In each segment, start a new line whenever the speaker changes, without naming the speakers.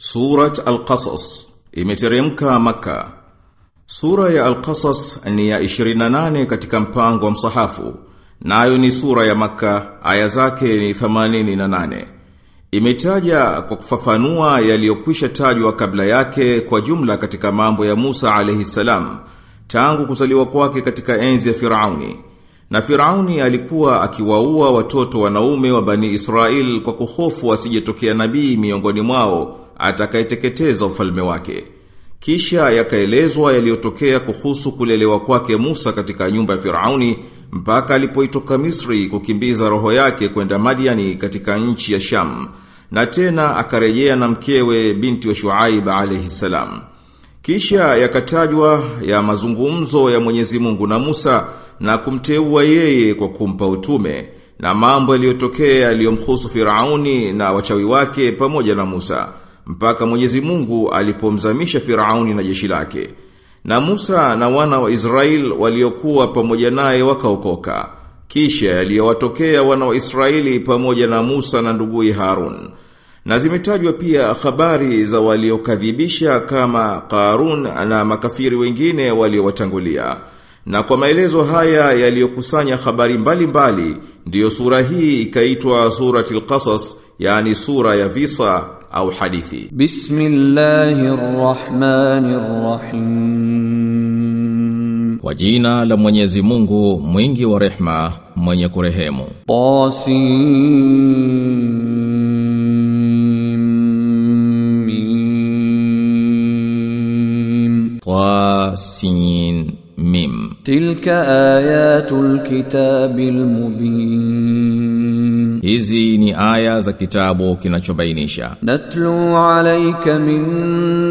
Surat Al-Qasas imeteremka maka. Sura ya Al-Qasas ni ya 28 katika mpango wa msahafu. Nayo ni sura ya maka, aya zake ni 88. Imetaja kwa kufafanua yaliyokwisha tajwa kabla yake kwa jumla katika mambo ya Musa alayhi salam tangu kuzaliwa kwake katika enzi ya Firauni. Na Firauni alikuwa akiwaua watoto wanaume wa Bani Israel kwa kuhofu asijetokea nabii miongoni mwao atakayeteketeza ufalme wake. Kisha yakaelezwa yaliyotokea kuhusu kulelewa kwake Musa katika nyumba ya Firauni mpaka alipoitoka Misri kukimbiza roho yake kwenda Madiani katika nchi ya Sham na tena akarejea na mkewe binti wa Shuaib alayhi salam. Kisha yakatajwa ya mazungumzo ya Mwenyezi Mungu na Musa na kumteua yeye kwa kumpa utume na mambo yaliyotokea yaliyomhusu Firauni na wachawi wake pamoja na Musa mpaka Mwenyezi Mungu alipomzamisha Firauni na jeshi lake. Na Musa na wana wa Israel waliokuwa pamoja naye wakaokoka. Kisha yaliyowatokea wana wa Israeli pamoja na Musa na nduguye Harun. Na zimetajwa pia habari za waliokadhibisha kama Qarun na makafiri wengine waliowatangulia. Na kwa maelezo haya yaliyokusanya habari mbalimbali ndiyo sura hii ikaitwa suratul Qasas, yani sura ya visa أو حديثي.
بسم
الله الرحمن الرحيم. وجينا لمن يزمونه مينجي ورحمة من يكرهيمو
طاسين
طاسين ميم
تلك آيات الكتاب المبين
Hizi ni aya za kitabu kinachobainisha.
Natlu alayka min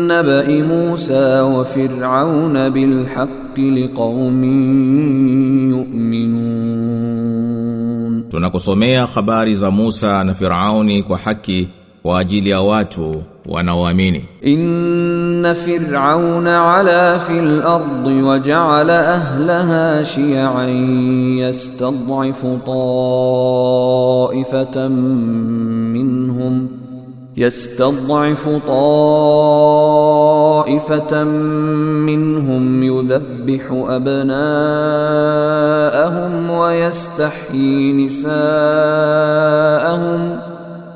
naba'i Musa wa Fir'auna bil haqqi liqaumin yu'minun.
Tunakusomea habari za Musa na Firauni kwa haki kwa ajili ya watu wanaoamini.
Inna Fir'auna ala fil ardi wa ja'ala ahlaha shi'an yastad'ifu ta'ifatan minhum يستضعف طائفة منهم يذبح أبناءهم ويستحيي نساءهم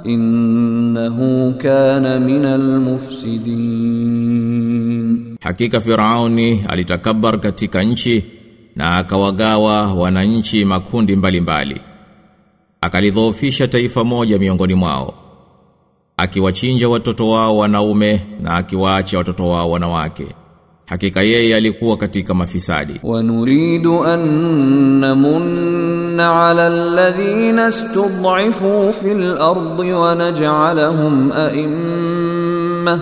innahu kana minal mufsidin.
Hakika Firauni alitakabbar katika nchi na akawagawa wananchi makundi mbalimbali. Akalidhoofisha taifa moja miongoni mwao akiwachinja watoto wao wanaume na akiwaacha watoto wao wanawake. Hakika yeye alikuwa katika mafisadi.
Wanuridu annamun على الذين استضعفوا في الأرض ونجعلهم أئمة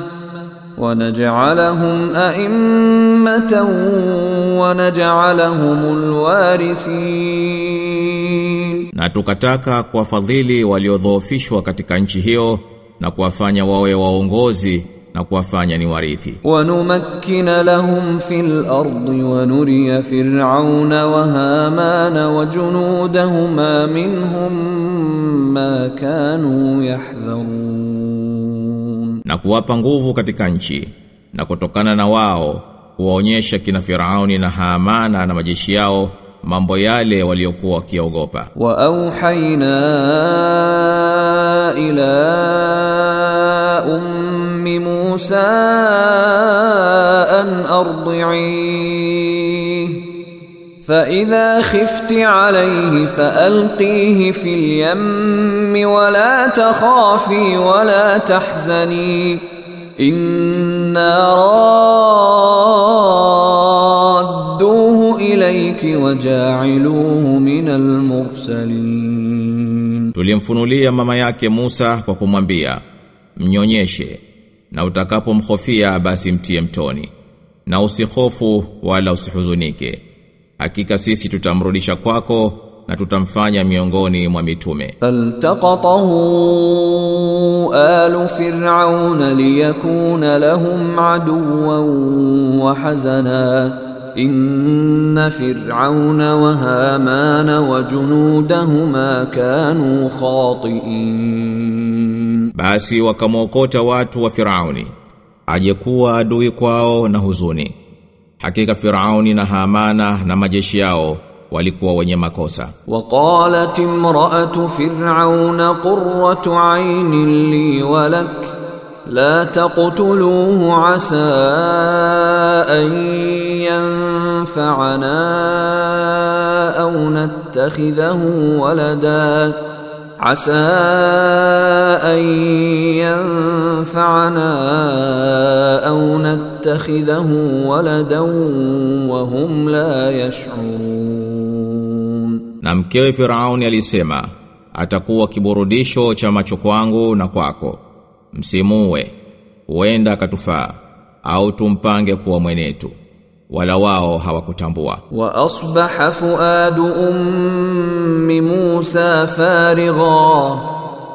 ونجعلهم أئمة ونجعلهم الوارثين
Na tukataka kuwafadhili waliodhoofishwa katika nchi hiyo na kuwafanya wawe waongozi na kuwafanya ni warithi.
Wanumakkina lahum fil ardi wa nuriya fir'auna wa hamana wa junudahuma minhum ma kanu yahdharun.
Na kuwapa nguvu katika nchi na kutokana na wao kuwaonyesha kina Firauni na Hamana na majeshi yao mambo yale waliokuwa wakiogopa.
وأوحينا إلى أم موسى أن أرضعيه فإذا خفت عليه فألقيه في اليم ولا تخافي ولا تحزني إنا رادوه ilayki wajailuhu minal mursalin
Tulimfunulia mama yake Musa kwa kumwambia mnyonyeshe na utakapomhofia basi mtie mtoni na usihofu wala usihuzunike. Hakika sisi tutamrudisha kwako na tutamfanya miongoni mwa mitume.
Faltaqatahu alu fir'auna liyakuna lahum aduwan wa hazana inna fir'auna wa hamana wa junudahuma kanu khati'in,
basi wakamwokota watu wa Firauni ajekuwa adui kwao na huzuni. Hakika Firauni na Hamana na majeshi yao walikuwa wenye makosa.
Waqalat imra'atu fir'auna qurratu 'aynin li walak لا تقتلوه عسى أن ينفعنا أو نتخذه ولدا عسى أن ينفعنا أو نتخذه ولدا وهم لا يشعرون
Na mkewe Firauni alisema, atakuwa kiburudisho cha macho kwangu na kwako. msimuwe huenda akatufaa au tumpange kuwa mwenetu. Wala wao hawakutambua.
Wa asbaha fuadu ummi Musa farigha.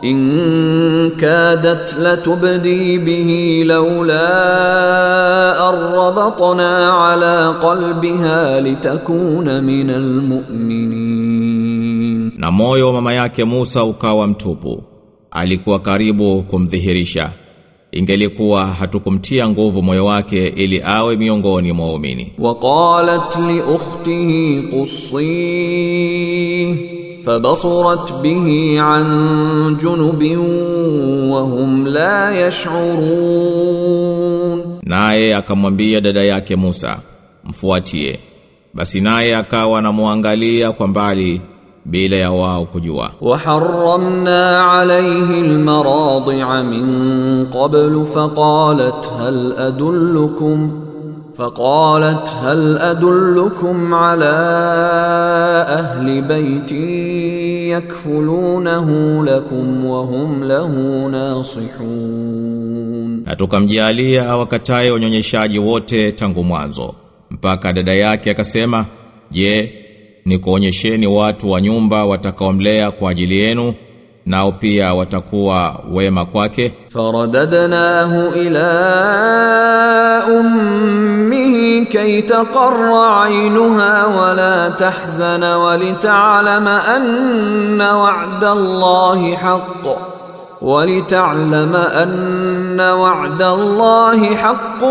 In kadat latubdi bihi laula arbatna ala qalbiha litakuna min almu'minin
na moyo wa mama yake Musa ukawa mtupu Alikuwa karibu kumdhihirisha. Ingelikuwa hatukumtia nguvu moyo wake ili awe miongoni mwa waumini.
وقالت لأخته قصيه فبصرت به عن جنب وهم لا يشعرون
Naye akamwambia dada yake Musa, mfuatie. Basi naye akawa anamwangalia kwa mbali bila ya wao kujua.
وحرمنا عليه المراضع من قبل فقالت هل أدلكم فقالت هل أدلكم على أهل بيت يكفلونه لكم وهم له ناصحون
Na tukamjalia awakataye wanyonyeshaji wote tangu mwanzo. Mpaka dada yake akasema, "Je, ni kuonyesheni watu wa nyumba watakaomlea kwa ajili yenu nao pia watakuwa wema kwake.
Faradadnahu ila ummihi kay taqarra aynuha wa la tahzana wa lit'alama anna wa'da Allahi haqqun ولتعلم أن وعد الله حق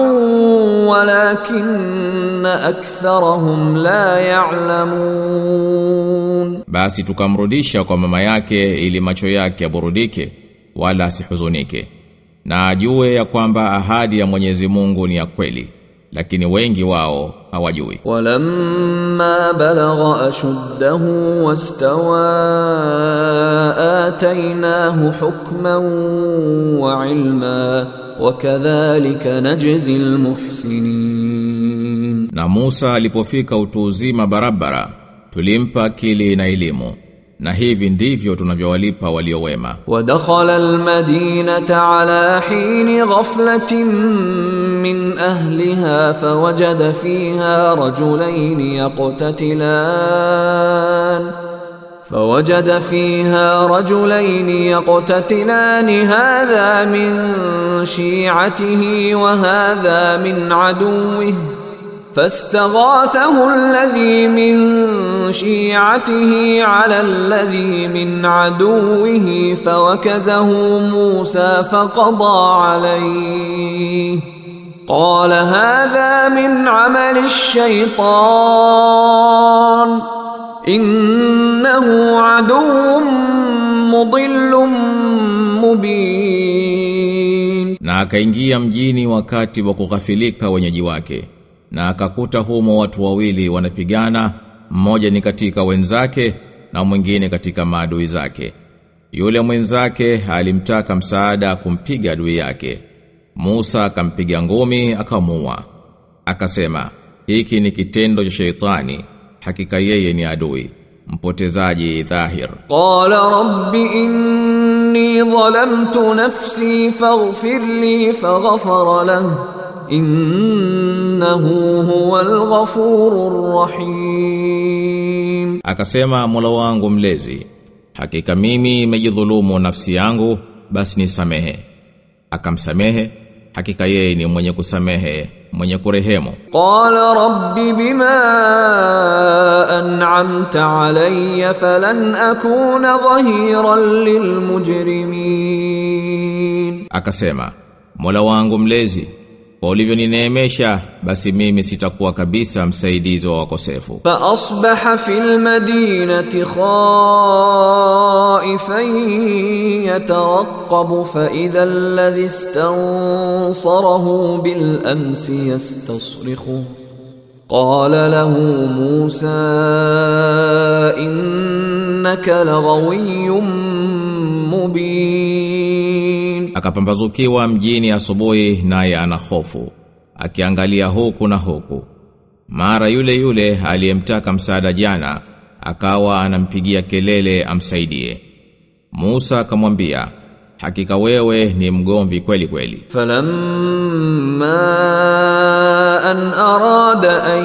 ولكن أكثرهم لا يعلمون
Basi tukamrudisha kwa mama yake ili macho yake yaburudike wala asihuzunike. Na ajue ya kwamba ahadi ya Mwenyezi Mungu ni ya kweli, lakini wengi wao hawajui.
Walamma balagha ashuddahu wastawa atainahu hukman wa ilma wakadhalika najzi almuhsinin.
Na Musa alipofika utu uzima barabara tulimpa akili na elimu. na hivi ndivyo tunavyowalipa walio wema.
Wadakhala almadinata ala hini ghaflatin min ahliha fawajada fiha rajulain yaqtatilan فوجد فيها رجلين يقتتلان هذا من شيعته وهذا من عدوه فاستغاثه الذي من شيعته على الذي من عدوه فوكزه موسى فقضى عليه. قال هذا من عمل الشيطان. إنه عدو مضل مبين.
Na akaingia mjini wakati wa kughafilika wenyeji wake. na akakuta humo watu wawili wanapigana mmoja ni katika wenzake na mwingine katika maadui zake. Yule mwenzake alimtaka msaada kumpiga adui yake. Musa akampiga ngumi akamua. Akasema hiki ni kitendo cha sheitani. Hakika yeye ni adui. Mpotezaji dhahir.
Qala rabbi inni dhalamtu nafsi faghfir faghfara lahu innahu huwal ghafurur rahim,
akasema Mola wangu mlezi, hakika mimi nimejidhulumu nafsi yangu, basi nisamehe. Akamsamehe, hakika yeye ni mwenye kusamehe mwenye kurehemu.
Qala rabbi bima an'amta alayya falan akuna dhahiran lilmujrimin,
akasema Mola wangu mlezi kwa ulivyonineemesha basi mimi sitakuwa kabisa msaidizi wa wakosefu.
فأصبح في المدينة خائفا يترقب فإذا الذي استنصره بالأمس يستصرخه قال له موسى إنك لغوي مبين
akapambazukiwa mjini asubuhi naye ana hofu. Akiangalia huku na huku. Mara yule yule aliyemtaka msaada jana akawa anampigia kelele amsaidie. Musa akamwambia hakika wewe ni mgomvi kweli kweli.
Falamma an arada an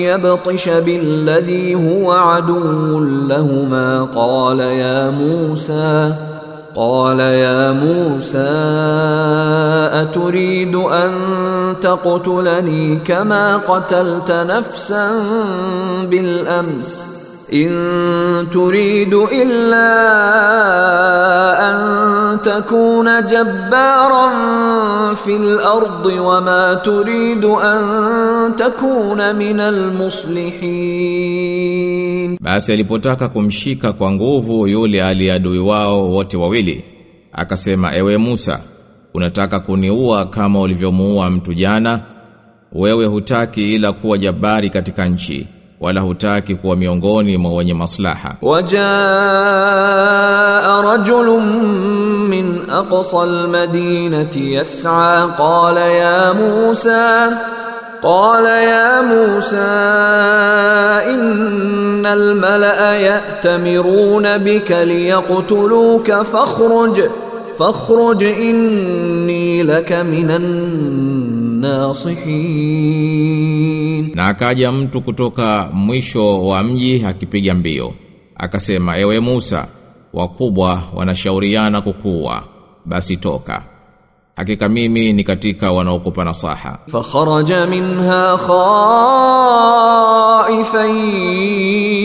yabtisha billadhi huwa aduwwun lahumā qāla yā Mūsā قال يا موسى أتريد أن تقتلني كما قتلت نفسا بالأمس؟ إن تريد إلا أن تكون جبارا في الأرض وما تريد أن تكون من المصلحين.
Basi alipotaka kumshika kwa nguvu yule aliadui wao wote wawili akasema ewe Musa unataka kuniua kama ulivyomuua mtu jana? Wewe hutaki ila kuwa jabari katika nchi wala hutaki kuwa miongoni mwa wenye maslaha.
Wajaa rajulun min aqsa almadinati yas'a qala ya Musa Qala ya Musa innal mala'a ya'tamiruna bika liyaqtuluka fakhruj fakhruj inni laka minan nasihin.
Na akaja mtu kutoka mwisho wa mji akipiga mbio. Akasema ewe Musa wakubwa wanashauriana kukua basi toka hakika mimi ni katika wanaokupa nasaha.
Fakharaja minha khaifan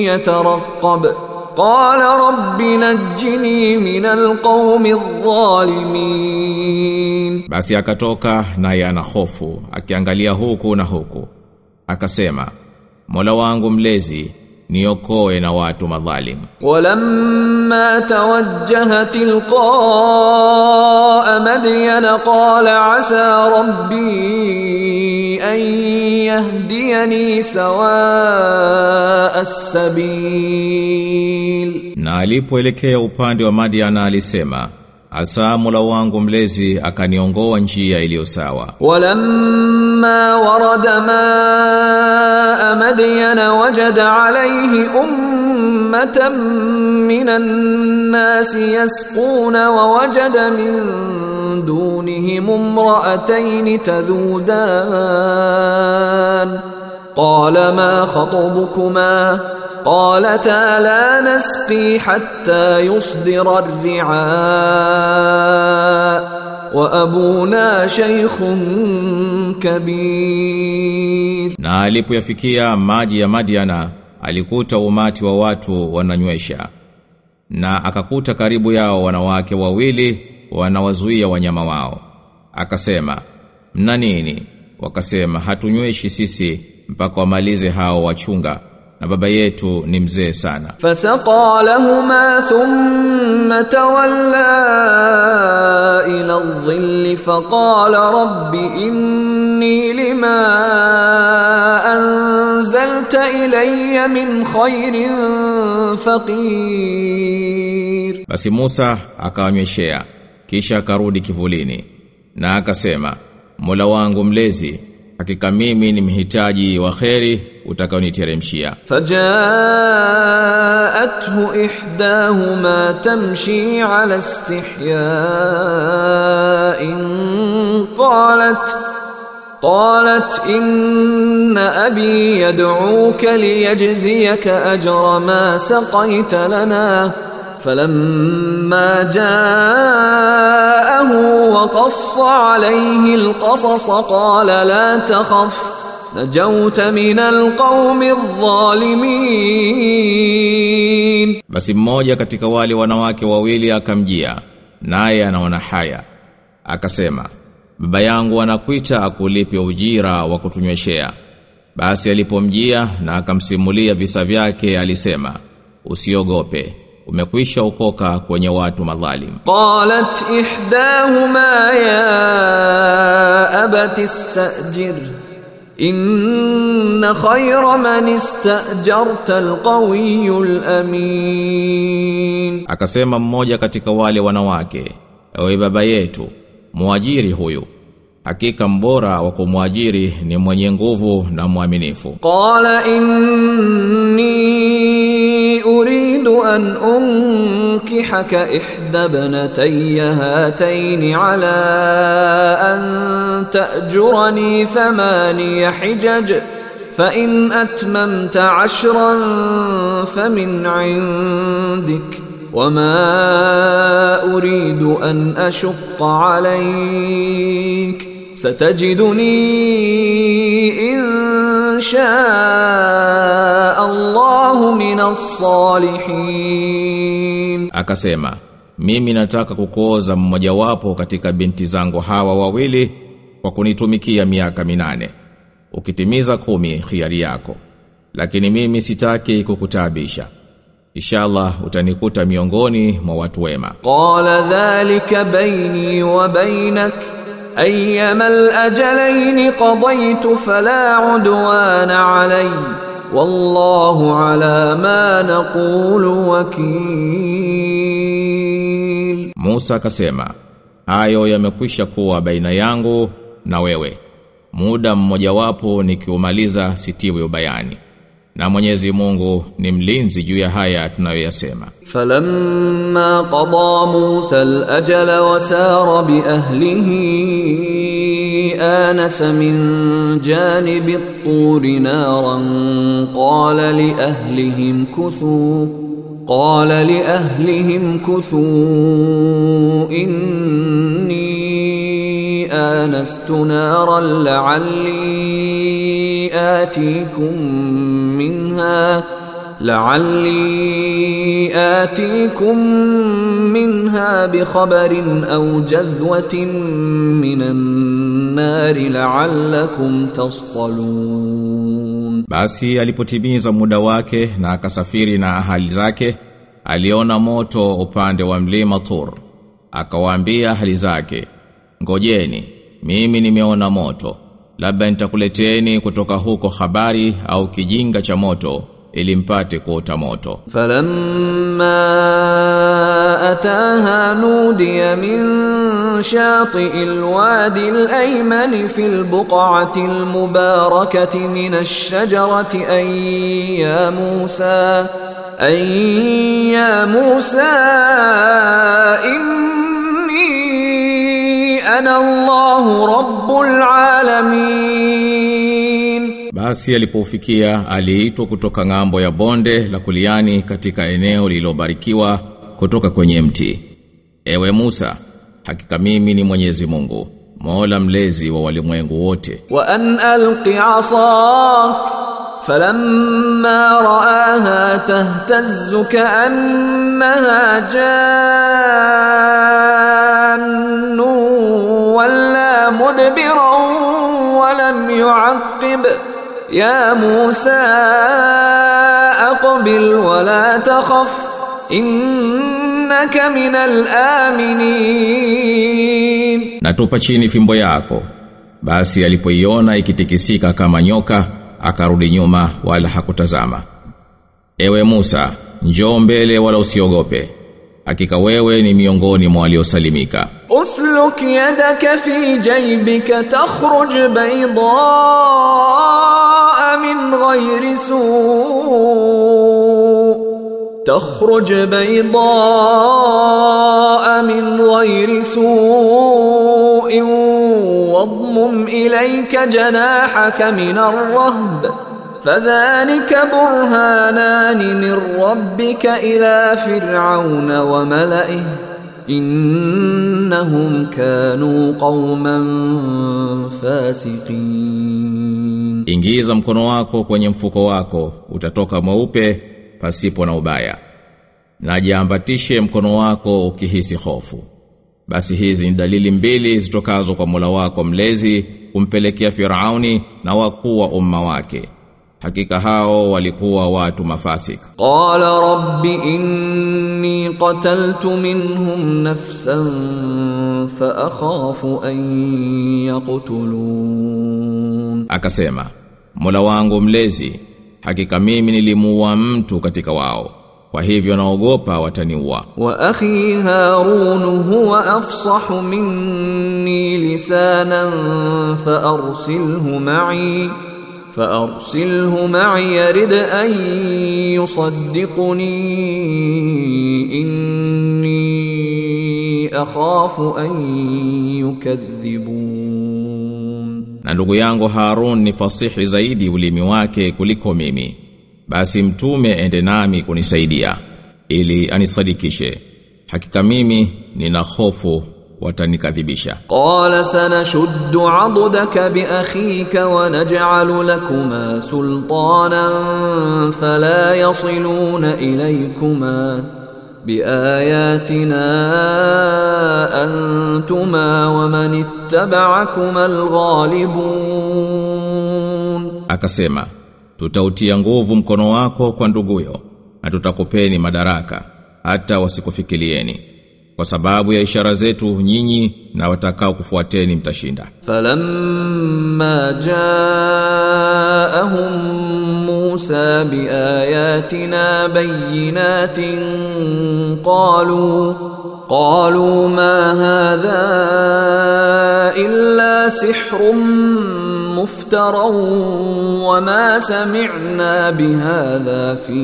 yatarqab qala rabbi najjini min alqawmi adh-dhalimin,
basi akatoka naye ana hofu akiangalia huku na huku. Akasema, Mola wangu mlezi niokoe na watu madhalim.
Walamma tawajjaha tilqaa Madyan qala asa rabbi an yahdiyani sawa as-sabil,
na alipoelekea upande wa Madiana alisema Asa Mola wangu mlezi akaniongoa njia iliyo sawa.
ولما ورد ماء مدين وجد عليه أمة من الناس يسقون ووجد من دونهم امرأتين تذودان قال ما خطبكما قالتا لا نسقي حتى يصدر الرعاء وأبونا شيخ كبير
Na alipoyafikia maji ya Madiana, alikuta umati wa watu wananywesha. Na akakuta karibu yao wanawake wawili wanawazuia wanyama wao. Akasema, "Mna nini?" Wakasema, "Hatunyweshi sisi mpaka wamalize hao wachunga." na baba yetu ni mzee sana.
Fasaqa lahuma thumma tawalla ila adh-dhill faqala rabbi inni lima anzalta ilayya min khairin faqir.
Basi Musa akawanyweshea kisha akarudi kivulini na akasema Mola wangu mlezi hakika mimi ni mhitaji wa kheri utakaoniteremshia.
فجاءته إحداهما تمشي على استحياء قالت قالت إن أبي يدعوك ليجزيك أجر ما سقيت لنا فلما جاءه وقص عليه القصص قال لا تخف نجوت من القوم الظالمين
Basi mmoja katika wale wanawake wawili akamjia, naye anaona haya. Akasema, baba yangu anakuita akulipe ujira wa kutunyweshea. Basi alipomjia na akamsimulia visa vyake alisema, usiogope, umekwisha ukoka kwenye watu madhalim.
Qalat ihdahuma ya abati istajir. Inna khayra man istajarta alqawiyul amin.
Akasema mmoja katika wale wanawake ewe baba yetu muajiri huyu. Hakika mbora wa kumwajiri ni mwenye nguvu na mwaminifu.
Qala inni أريد أن أنكحك إحدى ابنتي هاتين على أن تأجرني ثماني حجج فإن أتممت عشرا فمن عندك وما أريد أن أشق عليك. ستجدني إن شاء Allahu minas salihin
akasema mimi nataka kukooza mmojawapo katika binti zangu hawa wawili kwa kunitumikia miaka minane. Ukitimiza kumi hiari yako. Lakini mimi sitaki kukutaabisha. Inshallah utanikuta miongoni mwa watu wema.
Qala dhalika baini wa bainak ayyama al-ajalayn qadaytu fala udwana alayya wallahu ala ma naqulu wakil.
Musa akasema hayo yamekwisha kuwa baina yangu na wewe. Muda mmojawapo nikiumaliza sitiwi ubayani. Na Mwenyezi Mungu ni mlinzi juu ya haya tunayoyasema.
Falamma qada Musa al-ajala wa sara bi ahlihi آنس من جانب الطور نارا قال لأهلهم كثوا قال لأهلهم كثوا إني آنست نارا لعلي آتيكم منها. la'alli atikum minha bikhabarin au jadhwatin minan nari la'allakum tasqalun
Basi alipotimiza muda wake na akasafiri na ahali zake aliona moto upande wa mlima Tur. Akawaambia ahali zake ngojeni mimi nimeona moto. Labda nitakuleteni kutoka huko habari au kijinga cha moto. ili mpate kuota moto.
فلما أتاها نودي من شاطئ الوادي الأيمن في البقعة المباركة من الشجرة أن يا موسى أن يا موسى إني أنا الله رب العالمين
basi alipofikia aliitwa kutoka ng'ambo ya bonde la kuliani katika eneo lililobarikiwa kutoka kwenye mti. Ewe Musa, hakika mimi ni Mwenyezi Mungu, Mola mlezi wa walimwengu wote.
Wa an alqi asak falamma raaha tahtazzu kaannaha jannu wala mudbiran walam yuaqib ya Musa aqbil wa la takhaf innaka
minal aminin Natupa chini fimbo yako. Basi alipoiona ikitikisika kama nyoka akarudi nyuma wala hakutazama. Ewe Musa njoo mbele wala usiogope. Hakika wewe ni miongoni mwa waliosalimika.
Usluk yadaka fi jaybika takhruj baydaa من غير سوء تخرج بيضاء من غير سوء واضمم إليك جناحك من الرهب فذلك برهانان من ربك إلى فرعون وملئه إنهم كانوا قوما فاسقين
Ingiza mkono wako kwenye mfuko wako, utatoka mweupe pasipo na ubaya. Najiambatishe mkono wako ukihisi hofu. basi hizi ni dalili mbili zitokazo kwa Mola wako mlezi kumpelekea Firauni na wakuu wa umma wake hakika hao walikuwa watu mafasik.
Qala rabbi inni qataltu minhum nafsan fa akhafu an yaqtulun.
Akasema mola wangu mlezi hakika mimi nilimuua mtu katika wao. Kwa hivyo naogopa wataniua.
Wa akhi harun huwa afsahu minni lisanan fa arsilhu ma'i. فأرسله معي يرد أن يصدقني إني أخاف أن يكذبون
na ndugu yangu Harun ni fasihi zaidi ulimi wake kuliko mimi basi mtume ende nami kunisaidia ili anisadikishe hakika mimi nina hofu watanikadhibisha.
Qala sanashuddu adudaka bi akhika wa naj'alu lakuma sultanan fala yasiluna ilaykuma bi ayatina antuma wa man ittaba'akuma alghalibun.
Akasema tutautia nguvu mkono wako kwa nduguyo na tutakupeni madaraka hata wasikufikilieni kwa sababu ya ishara zetu nyinyi na watakao kufuateni mtashinda
فلما جاءهم موسى بآياتنا بينات قالوا قالوا ما هذا إلا سحر مفترى وما سمعنا بهذا في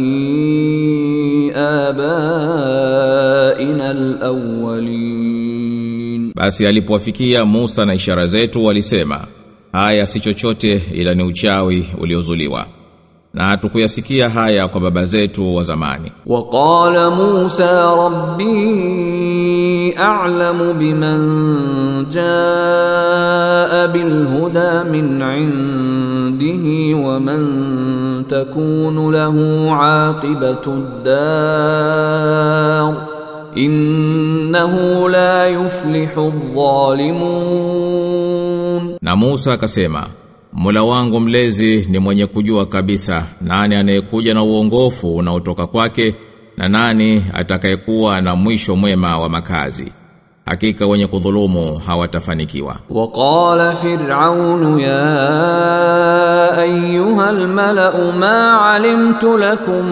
آبائنا الأولين
basi alipowafikia Musa na ishara zetu walisema haya si chochote ila ni uchawi uliozuliwa na tukuyasikia haya kwa baba zetu wa zamani.
Waqala Musa rabbi a'lamu biman jaa bil huda min indihi wa man takunu lahu aqibatu dar innahu la yuflihu dhalimun
Na Musa akasema mula wangu mlezi ni mwenye kujua kabisa nani anayekuja na uongofu unaotoka kwake na nani atakayekuwa na mwisho mwema wa makazi. Hakika wenye kudhulumu hawatafanikiwa.
Waqala Fir'aun ya ayyuha al-mala'u ma 'alimtu lakum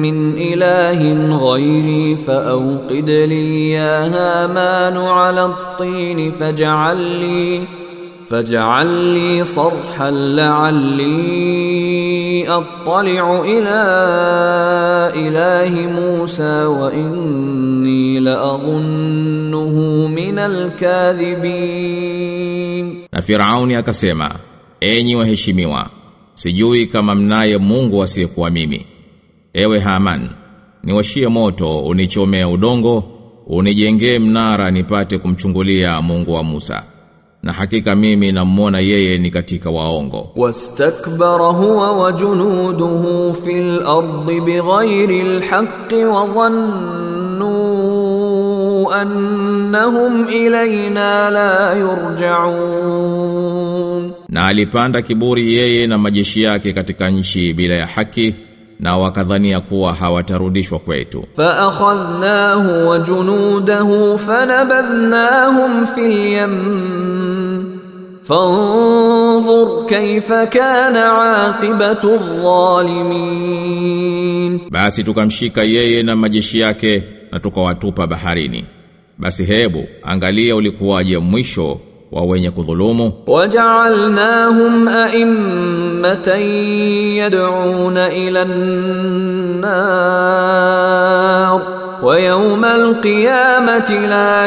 min ilahin ghayri fa awqid li ya Haman 'ala at-tin faj'al li فاجعل لي صرحا لعلي أطلع إلى إله موسى وإني لأظنه من الكاذبين
Na Firauni akasema, enyi waheshimiwa, sijui kama mnaye Mungu asiyekuwa mimi. Ewe Haman, niwashie moto unichomea udongo, unijengee mnara nipate kumchungulia Mungu wa Musa. na hakika mimi namuona yeye ni katika waongo.
Wastakbara huwa wa junuduhu fil ardi bighairi alhaqqi wa dhannu annahum ilayna la yurja'un,
na alipanda kiburi yeye na majeshi yake katika nchi bila ya haki na wakadhania kuwa hawatarudishwa kwetu.
Fa akhadhnahu wa junudahu fanabadhnahum fil yam. Fanzur kaifa kana aqibatu dhalimin
basi tukamshika yeye na majeshi yake na tukawatupa baharini. Basi hebu angalia ulikuwaje mwisho wa wenye kudhulumu.
Waja'alnahum a'immatan yad'una ila an-nar wa yawma al-qiyamati la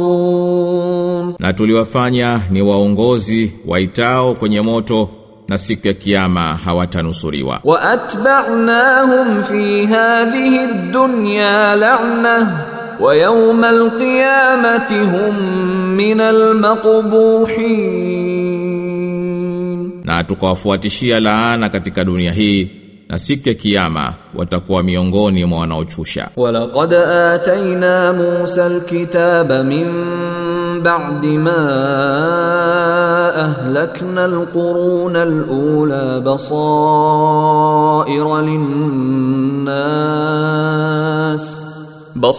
yunsarun.
Na tuliwafanya ni waongozi waitao kwenye moto na siku ya kiyama hawatanusuriwa.
Wa atba'nahum fi hadhihi ad-dunya la'nah wa yawma al-qiyamati hum من المقبوحين
Na tukawafuatishia laana katika dunia hii na siku ya kiyama watakuwa miongoni mwa wanaochusha
ولقد آتينا موسى الكتاب من بعد ما أهلكنا القرون الأولى basaira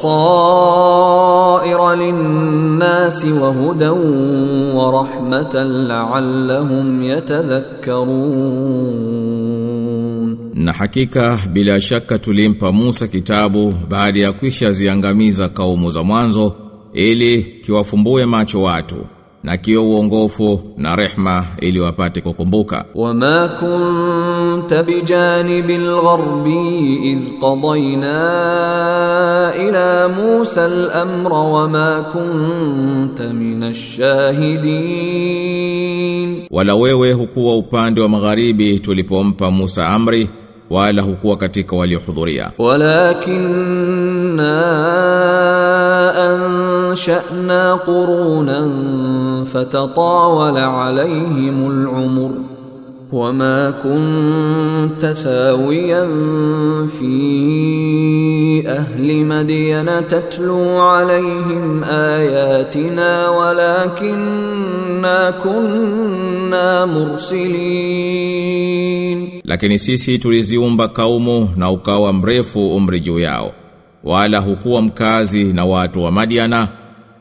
linnasi wa hudan wa rahmatan la'allahum yatadhakkarun,
na hakika bila shaka tulimpa Musa kitabu baada ya kwisha ziangamiza kaumu za mwanzo ili kiwafumbue macho watu na kio uongofu na rehma ili wapate kukumbuka.
Wama kunta bijanibi algharbi idh qadayna ila Musa al-amra wama kunta min ash-shahidin.
Wala wewe hukuwa upande wa magharibi tulipompa Musa amri wala hukuwa katika waliohudhuria.
Walakinna an أنشأنا قرونا فتطاول عليهم العمر وما كنت ثاويا في أهل مدين تتلو عليهم آياتنا ولكننا كنا مرسلين.
Lakini sisi tuliziumba kaumu na ukawa mrefu umri juu yao. Wala hukuwa mkazi na watu wa Madiana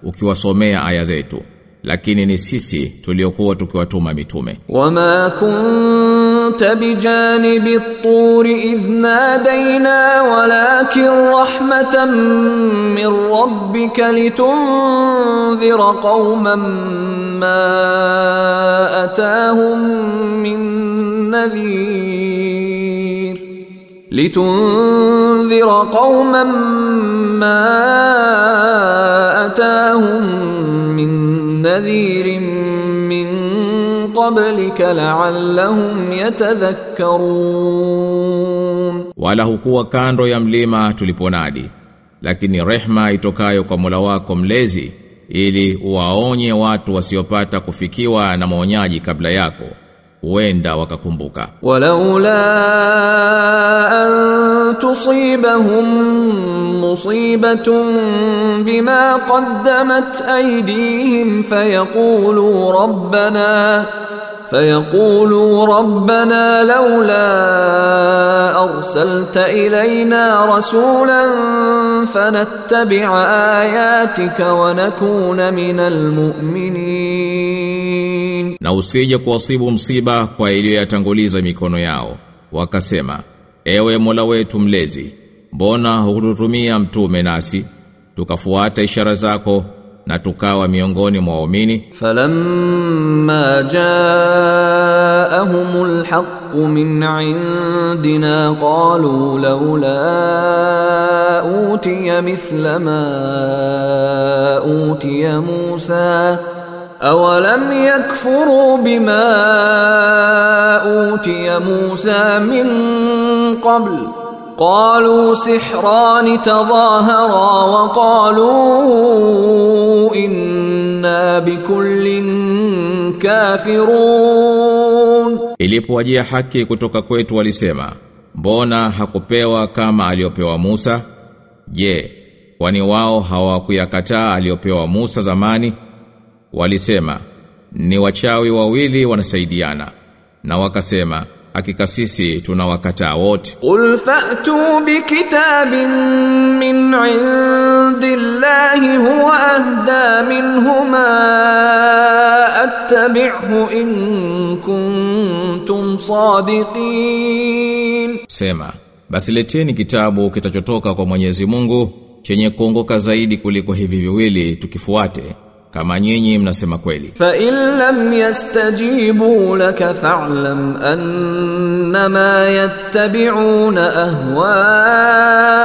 ukiwasomea aya zetu lakini ni sisi tuliokuwa tukiwatuma mitume
وما كنت بجانب الطور إذ نادينا ولكن رحمة من ربك لتنذر قوما ما أتاهم من نذير لتنذر قوما ما أتاهم من نذير من قبلك لعلهم يتذكرون
wala hukuwa kando ya mlima tuliponadi lakini rehma itokayo kwa Mola wako mlezi ili uwaonye watu wasiopata kufikiwa na maonyaji kabla yako huenda wakakumbuka
ولولا أن تصيبهم مصيبة بما قدمت أيديهم فيقولوا ربنا فيقولوا ربنا لولا أرسلت إلينا رسولا فنتبع آياتك ونكون من المؤمنين
na usije kuwasibu msiba kwa iliyoyatanguliza mikono yao wakasema Ewe Mola wetu mlezi, mbona hukututumia mtume nasi tukafuata ishara zako na tukawa miongoni mwa waumini?
Falamma jaahumul haqq min indina qalu laula utiya mithla ma utiya Musa أولم يكفروا بما أوتي موسى من قبل قالوا سحران تظاهرا وقالوا إنا بكل كافرون
Ilipowajia haki kutoka kwetu walisema, mbona hakupewa kama aliyopewa Musa? Je, kwani wao hawakuyakataa aliyopewa Musa zamani? Walisema ni wachawi wawili wanasaidiana na wakasema hakika sisi tunawakataa wote.
Qul fa'tu bi kitabin min 'indillahi huwa ahda minhuma attabi'hu in kuntum sadiqin.
Sema basi leteni kitabu kitachotoka kwa Mwenyezi Mungu chenye kuongoka zaidi kuliko hivi viwili tukifuate. kama nyinyi mnasema kweli.
فإن لم يستجيبوا لك فاعلم أنما يتبعون أهواءهم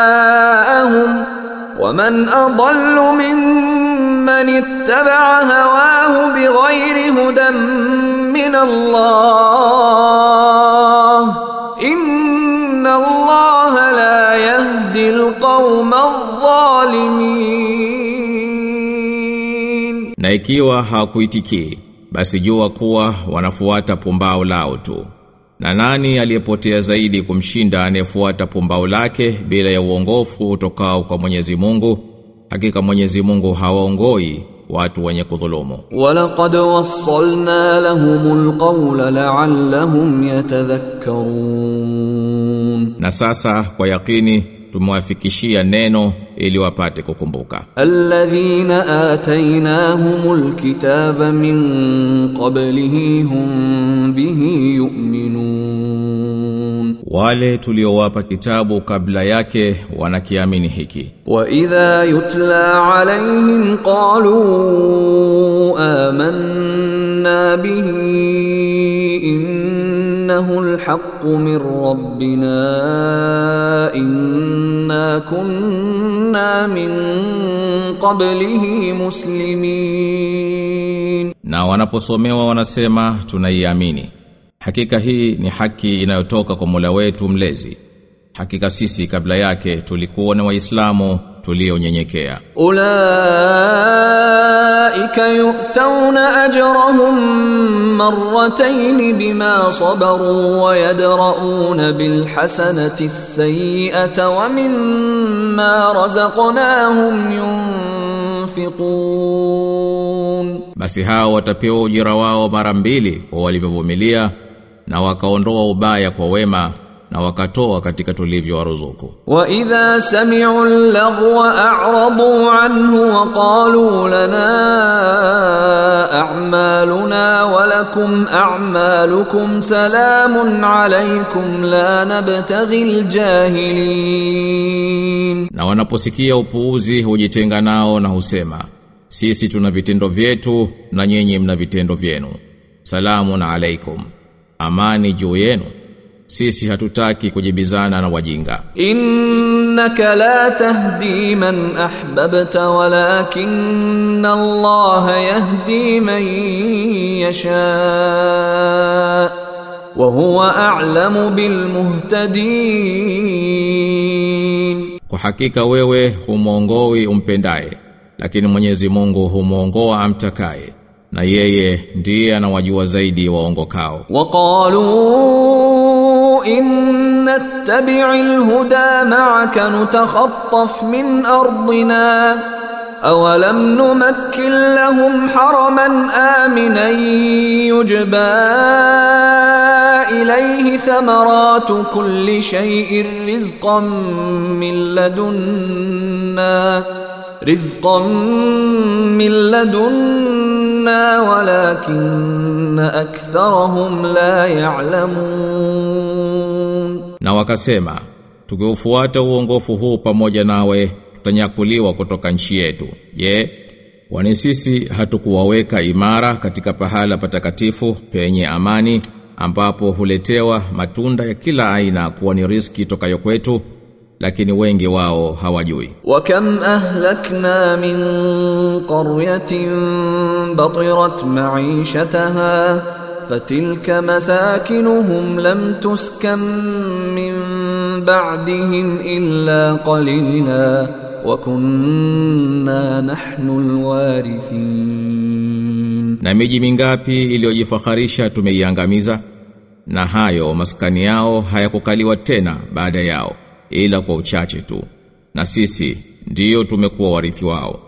ومن أضل ممن اتبع هواه بغير هدى من الله إن الله لا يهدي القوم الظالمين
Na ikiwa hakuitikii basi jua kuwa wanafuata pumbao lao tu. Na nani aliyepotea zaidi kumshinda anayefuata pumbao lake bila ya uongofu utokao kwa Mwenyezi Mungu? Hakika Mwenyezi Mungu hawaongoi watu wenye kudhulumu.
Walaqad wassalna lahumul qawla la'allahum yatadhakkarun.
Na sasa kwa yakini tumewafikishia neno ili wapate kukumbuka.
Alladhina atainahumul kitaba min qablihi hum bihi yu'minun.
Wale tuliowapa kitabu kabla yake wanakiamini hiki.
Wa idha yutla alaihim qalu amanna bihi إنه الحق من ربنا إنا كنا من قبله مسلمين
Na wanaposomewa wanasema tunaiamini. Hakika hii ni haki inayotoka kwa Mola wetu mlezi. Hakika sisi kabla yake tulikuwa ni waislamu tulionyenyekea.
Ulaika yu'tawna ajrahum marratayn bima sabaru wa yadra'una bil hasanati sayyi'ata wa mimma razaqnahum yunfiqun,
basi hao watapewa ujira wao mara mbili kwa walivyovumilia na wakaondoa ubaya kwa wema na wakatoa katika tulivyowaruzuku.
Wa idha sami'u al-laghwa a'radu anhu wa qalu lana a'maluna wa lakum a'malukum salamun alaykum la nabtaghi al-jahilin.
Na wanaposikia upuuzi hujitenga nao na husema sisi tuna vitendo vyetu na nyinyi mna vitendo vyenu. Salamun alaykum. Amani juu yenu sisi hatutaki kujibizana na wajinga.
Innaka la tahdi man ahbabta walakinna Allah yahdi man yasha. Wa huwa a'lamu bil muhtadin.
Kwa hakika wewe humwongoi umpendaye lakini Mwenyezi Mungu humwongoa amtakaye na yeye ndiye anawajua zaidi waongokao.
Waqalu إن نتبع الهدى معك نتخطف من أرضنا. أولم نمكن لهم حرما آمنا يجبى إليه ثمرات كل شيء رزقا من لدنا. رزقا من لدنا ولكن أكثرهم لا يعلمون.
na wakasema tukiufuata uongofu huu pamoja nawe tutanyakuliwa kutoka nchi yetu. Je kwani sisi hatukuwaweka imara katika pahala patakatifu penye amani ambapo huletewa matunda ya kila aina kuwa ni riski tokayo kwetu lakini wengi wao hawajui?
Wa kam ahlakna min qaryatin batirat ma'ishataha فتلك مساكنهم لم تسكن من بعدهم إلا قليلا وكنا نحن الوارثين
Na miji mingapi iliyojifaharisha tumeiangamiza na hayo maskani yao hayakukaliwa tena baada yao ila kwa uchache tu na sisi ndiyo tumekuwa warithi wao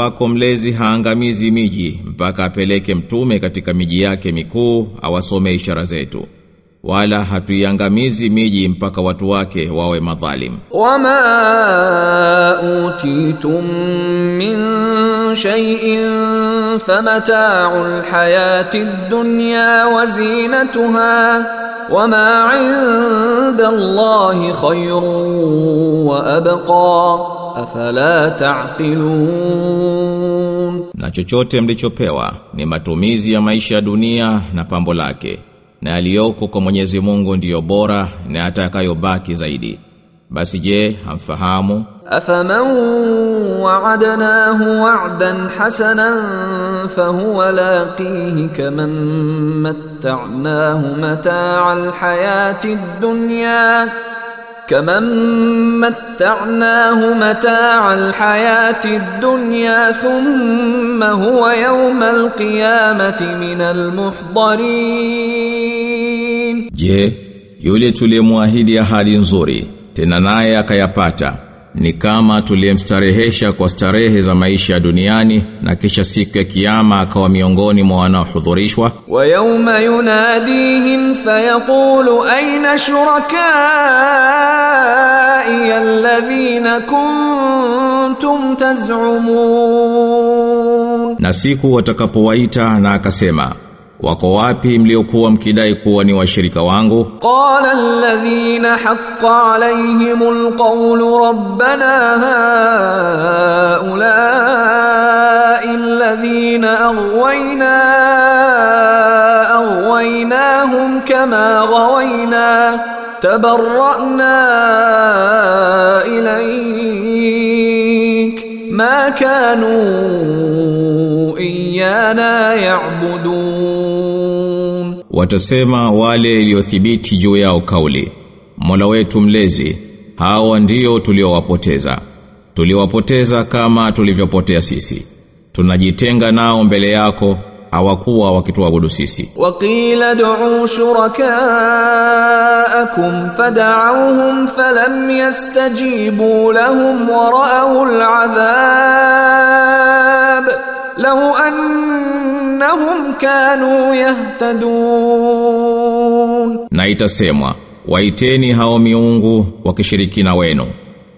wako mlezi haangamizi miji mpaka apeleke mtume katika miji yake mikuu awasome ishara zetu. Wala hatuiangamizi miji mpaka watu wake wawe madhalim.
Wama utitum min shay'in famata'ul hayatid dunya wa zinatuha wama 'inda Allahi khayrun wa abqa afala taqilun.
Na chochote mlichopewa ni matumizi ya maisha ya dunia na pambo lake na aliyoko kwa Mwenyezi Mungu ndiyo bora na atakayobaki zaidi. Basi je hamfahamu?
Afaman wa'adnahu wa'dan hasanan fahuwa laqihi kaman matta'nahu mata'al hayatid dunya. كمن متعناه متاع الحياة الدنيا ثم هو يوم القيامة من المحضرين
Je, yule tuliyemwahidi ahadi nzuri, tena naye akayapata, ni kama tuliyemstarehesha kwa starehe za maisha duniani na kisha siku ya kiyama akawa miongoni mwa wanaohudhurishwa.
Wa yawma yunadihim fayaqulu aina shurakai alladhina kuntum tazumun?
Na siku watakapowaita na akasema wako wapi mliokuwa mkidai kuwa ni washirika wangu?
قال الذين حق عليهم القول ربنا هؤلاء الذين أغوينا أغويناهم كما غوينا تبرأنا إليك ما كانوا إيانا يعبدون
watasema wale iliyothibiti juu yao kauli. Mola wetu mlezi hawa ndio tuliowapoteza. Tuliwapoteza kama tulivyopotea sisi. Tunajitenga nao mbele yako hawakuwa wakituabudu sisi.
Waqila du'u shurakaakum fad'awhum falam yastajibu lahum wa ra'aw al'adhab. Law anna innahum kanu yahtadun.
Na itasemwa waiteni hao miungu wakishirikina wenu.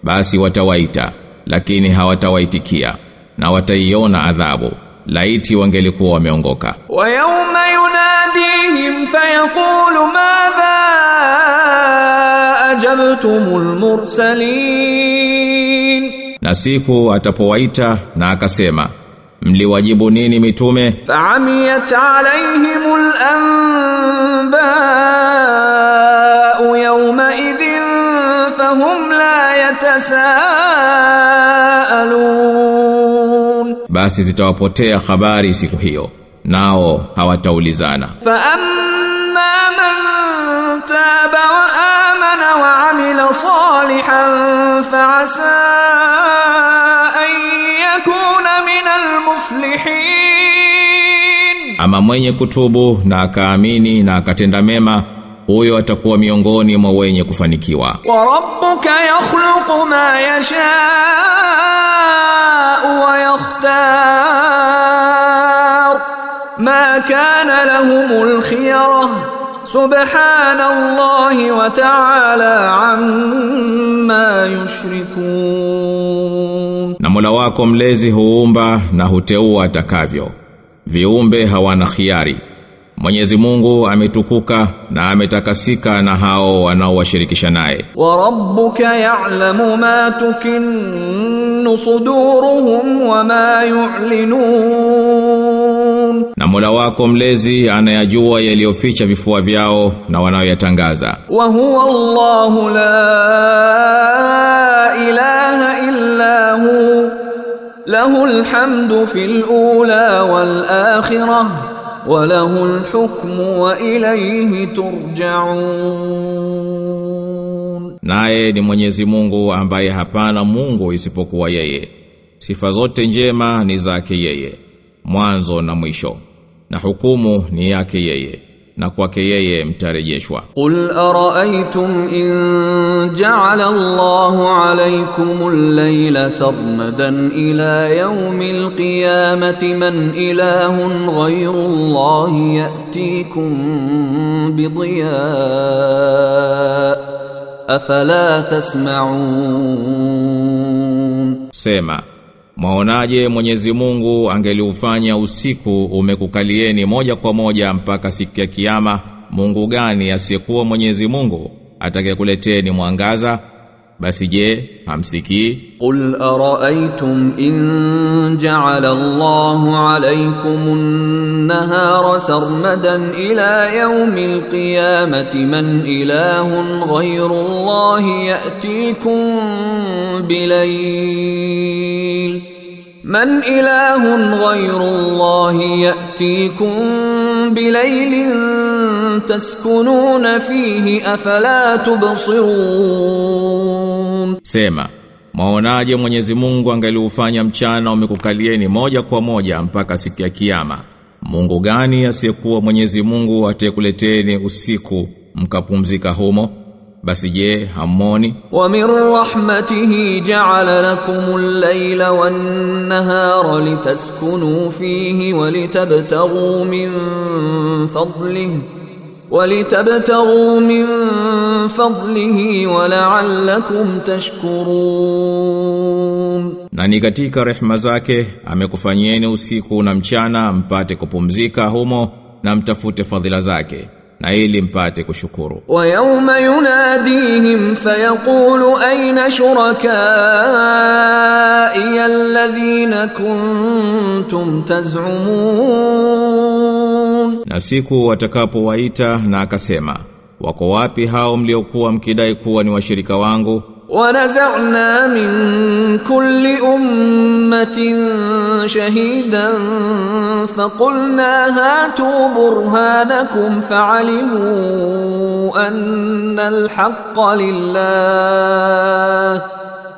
Basi watawaita lakini hawatawaitikia na wataiona adhabu. Laiti wangelikuwa wameongoka.
Wa yawma yunadihim fayaqulu madha ajabtumul mursalin?
Na siku atapowaita na akasema mliwajibu nini mitume?
Amiyat alaihimul anba'u yawma idhin fahum la yatasaalun.
Basi zitawapotea habari siku hiyo nao hawataulizana.
Fa man taba wa amana wa amila salihan fa aslihin
ama mwenye kutubu na akaamini na akatenda mema huyo atakuwa miongoni mwa wenye kufanikiwa.
Wa rabbuka yakhluqu ma yashaa wa yakhtar. Ma kana lahumul khiyara. Subhanallahi wa ta'ala amma yushrikun.
Na Mola wako mlezi huumba na huteua atakavyo. Viumbe hawana khiari. Mwenyezi Mungu ametukuka na ametakasika na hao wanaowashirikisha naye.
Wa rabbuka ya'lamu ma tukinnu suduruhum wa ma yu'linun
na Mola wako mlezi anayajua yaliyoficha vifua vyao na wanayoyatangaza.
Wa huwa Allahu la ilaha illa hu lahul hamdu fil ula wal akhirah wa lahul hukmu wa ilayhi turja'un.
Naye ni Mwenyezi Mungu ambaye hapana Mungu isipokuwa yeye. Sifa zote njema ni zake yeye mwanzo na mwisho na hukumu ni yake yeye na kwake yeye mtarejeshwa.
Qul ara'aytum in ja'ala Allahu 'alaykum al-layla sarmadan ila yawmi al-qiyamati man ilahun ghayru Allahi ya'tikum bi dhiya afala tasma'un.
Sema Maonaje Mwenyezi Mungu angeliufanya usiku umekukalieni moja kwa moja mpaka siku ya kiyama? Mungu gani asiyekuwa Mwenyezi Mungu atakayekuleteni mwangaza? Basi je hamsikii?
Qul araaitum in ja'ala Allahu alaykum an-nahara sarmadan ila yawmil qiyamati man ilahun ghayru Allahi ya'tikum bilayl من إله غير الله يأتيكم بليل تسكنون فيه أفلا تبصرون
Sema, mwaonaje Mwenyezi Mungu angaliufanya mchana umekukalieni moja kwa moja mpaka siku ya kiyama? Mungu gani asiyekuwa Mwenyezi Mungu atekuleteni usiku mkapumzika humo? Basi je, hammoni?
ومن رحمته جعل لكم الليل والنهار لتسكنوا فيه ولتبتغوا من فضله ولتبتغوا من فضله ولعلكم تشكرون
Na ni katika rehema zake amekufanyieni usiku na mchana mpate kupumzika humo na mtafute fadhila zake na ili mpate kushukuru.
Wa yawma yunadihim fayaqulu ayna shurakai alladhina kuntum tazumun,
na siku watakapowaita na akasema wako wapi hao mliokuwa mkidai kuwa ni washirika wangu
ونزعنا من كل أمة شهيدا فقلنا هاتوا برهانكم فعلموا أن الحق لله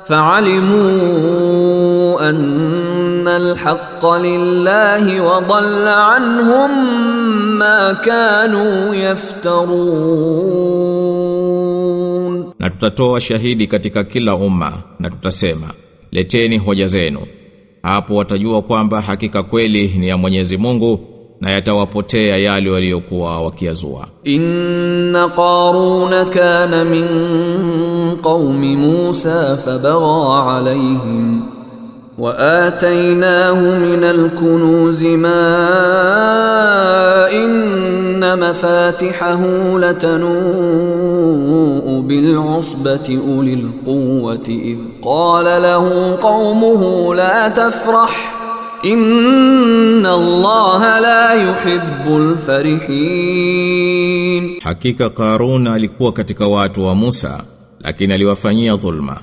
فعلموا أن الحق لله وضل عنهم ما كانوا يفترون
tutatoa shahidi katika kila umma na tutasema leteni hoja zenu. Hapo watajua kwamba hakika kweli ni ya Mwenyezi Mungu na yatawapotea yale waliokuwa wakiazua
inna qaruna kana min qaumi Musa fabagha alaihim wa atainahu min alkunuz ma inna mafatihahu latanu بالعصبة أولي القوة إذ قال له قومه لا تفرح إن الله لا يحب الفرحين
Hakika Karun alikuwa katika watu wa Musa, lakini aliwafanyia dhulma.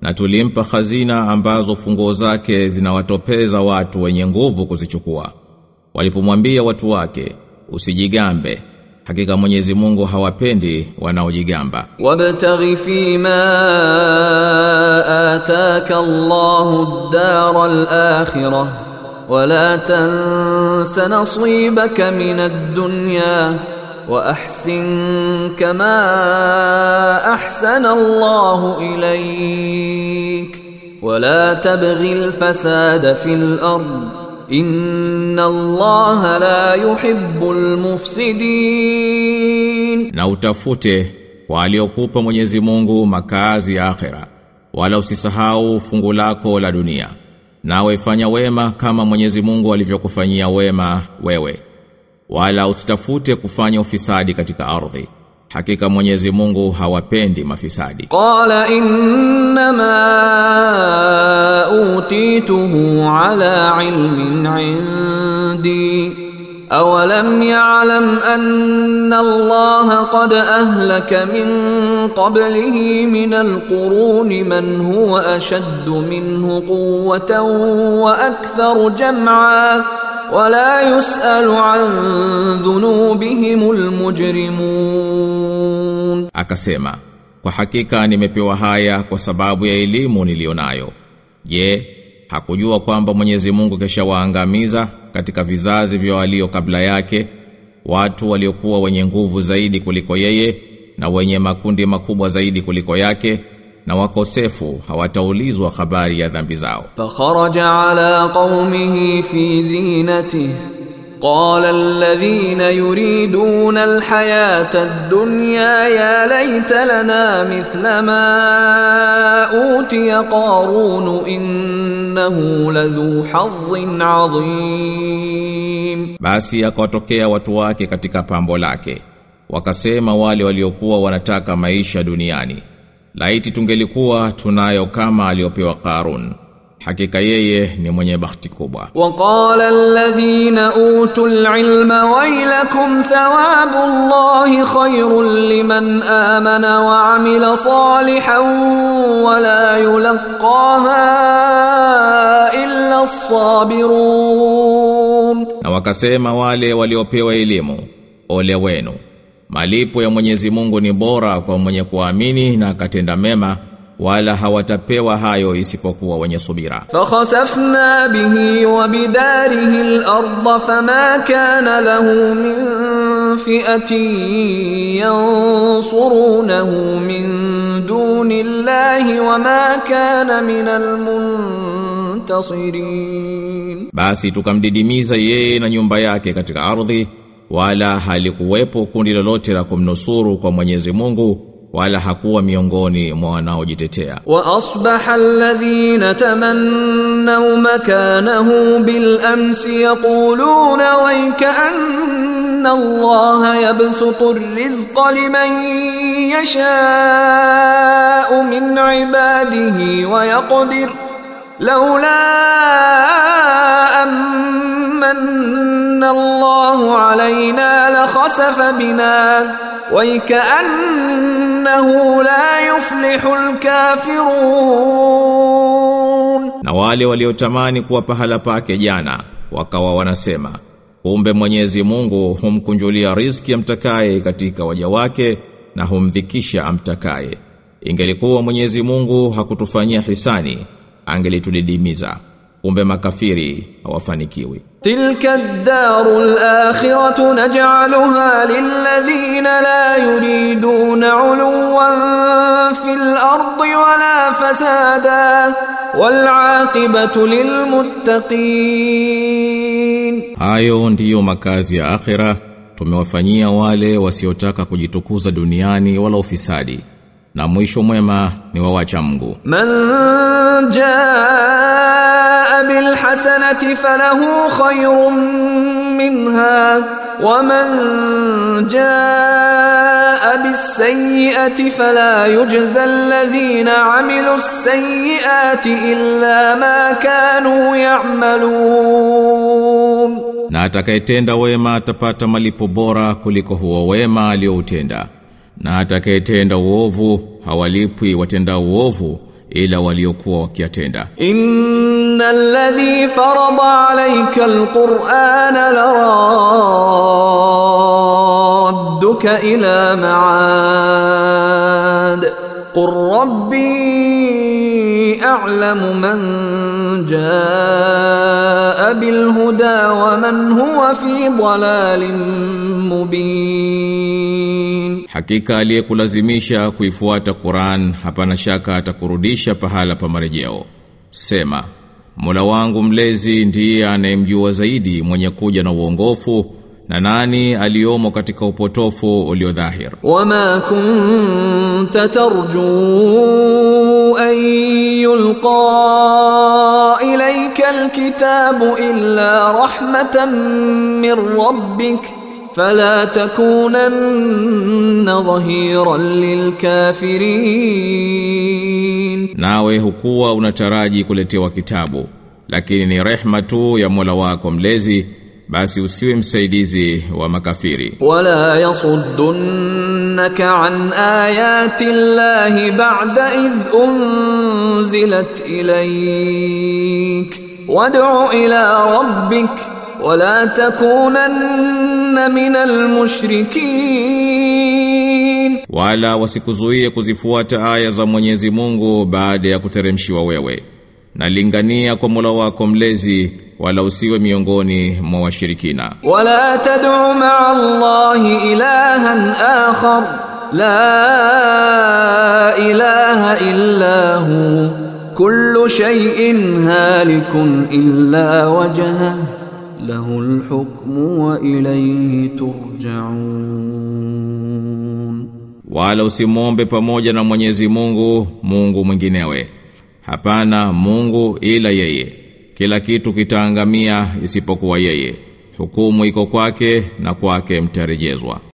Na tulimpa hazina ambazo funguo zake zinawatopeza watu wenye nguvu kuzichukua. Walipomwambia watu wake, usijigambe. Hakika Mwenyezi Mungu hawapendi wanaojigamba.
Wabtaghi fi ma ataka Allahu ad-dara al-akhirah wala tansa nasibaka min ad-dunya wa ahsin kama ahsana Allahu ilayk wala tabghi al-fasada fil ardh Inna Allah la yuhibbul mufsidin,
na utafute waliokupa Mwenyezi Mungu makazi ya akhera, wala usisahau fungu lako la dunia, nawe fanya wema kama Mwenyezi Mungu alivyokufanyia wema wewe, wala usitafute kufanya ufisadi katika ardhi. Hakika Mwenyezi Mungu hawapendi mafisadi.
قال إنما أوتيته على علم عندي أولم يعلم أن الله قد أهلك من قبله من القرون من هو أشد منه قوة وأكثر جمعا wala yusalu an dhunubihimul mujrimun
akasema kwa hakika nimepewa haya kwa sababu ya elimu nilionayo je hakujua kwamba Mwenyezi Mungu kesha katika vizazi vya walio kabla yake watu waliokuwa wenye nguvu zaidi kuliko yeye na wenye makundi makubwa zaidi kuliko yake? na wakosefu hawataulizwa habari ya dhambi zao.
فخرج على قومه في زينته قال الذين يريدون الحياة الدنيا يا ليت لنا مثل ما أوتي قارون إنه لذو حظ عظيم
Basi akawatokea watu wake katika pambo lake. Wakasema wale waliokuwa wanataka maisha duniani. Laiti tungelikuwa tunayo kama aliyopewa Karun. Hakika yeye ni mwenye bahati kubwa.
Waqala alladhina utul ilma waylakum thawabu Allahi khairul liman amana wa amila salihan wa la yulqaha illa as-sabirun.
Na wakasema wale waliopewa elimu, ole wenu Malipo ya Mwenyezi Mungu ni bora kwa mwenye kuamini na akatenda mema wala hawatapewa hayo isipokuwa wenye subira.
Fakhasafna bihi wa bidarihi al-ardh fama kana lahu min fi'atin yansurunahu min duni Allahi wa kana min al-muntasirin.
Basi tukamdidimiza yeye na nyumba yake katika ardhi wala halikuwepo kundi lolote la kumnusuru kwa Mwenyezi Mungu wala hakuwa miongoni mwa wanaojitetea.
Wa asbaha alladhina tamannaw makanahu bil amsi yaquluna wayka anna Allah yabsutu ar-rizqa liman yasha'u min ibadihi wa yaqdir laula أمن الله علينا لخسف بنا ويكأنه لا يفلح الكافرون
na wale waliotamani kuwa pahala pake jana wakawa wanasema kumbe Mwenyezi Mungu humkunjulia riziki amtakaye katika waja wake na humdhikisha amtakaye ingelikuwa Mwenyezi Mungu hakutufanyia hisani angelitudidimiza kumbe makafiri hawafanikiwi.
Tilka ad-darul akhiratu naj'aluha lilladhina la yuriduna 'uluwan fil ardi wala fasada wal 'aqibatu lil muttaqin.
Hayo ndiyo makazi ya akhira. Tumewafanyia wale wasiotaka kujitukuza duniani wala ufisadi. Na mwisho mwema ni wawacha Mungu.
Man jaa بالحسنة فله خير منها ومن جاء بالسيئة فلا يجزى الذين عملوا السيئات إلا ما كانوا يعملون
na atakayetenda wema atapata malipo bora kuliko huo wema alioutenda na atakayetenda uovu hawalipwi watenda uovu ila waliokuwa wakiatenda
إن الذي فرض عليك القرآن لرادك إلى معاد قل ربي أعلم من جاء بالهدى ومن هو في ضلال مبين
Hakika aliyekulazimisha kuifuata Qur'an hapana shaka atakurudisha pahala pa marejeo. Sema, Mola wangu mlezi ndiye anayemjua zaidi mwenye kuja na uongofu na nani aliyomo katika upotofu ulio
dhahir. Wama kunta tarju an yulqa ilayka alkitabu illa rahmatan min rabbika فلا تكونن ظهيرا للكافرين
nawe hukuwa unataraji kuletewa kitabu lakini ni rehma tu ya Mola wako mlezi basi usiwe msaidizi wa makafiri
ولا يصدنك عن آيات الله بعد إذ أنزلت إليك وادع إلى ربك wala takunanna minal mushrikin,
wala wasikuzuie kuzifuata aya za Mwenyezi Mungu baada ya kuteremshiwa wewe, nalingania kwa Mola wako mlezi wala usiwe miongoni mwa washirikina.
Wala tad'u ma'a Allahi ilahan akhar. La ilaha illa hu. Kullu shay'in halikun illa wajhahu. له الحكم وإليه ترجعون
wala usimwombe pamoja na Mwenyezi Mungu Mungu mwinginewe hapana Mungu ila yeye kila kitu kitaangamia isipokuwa yeye hukumu iko kwake na kwake mtarejezwa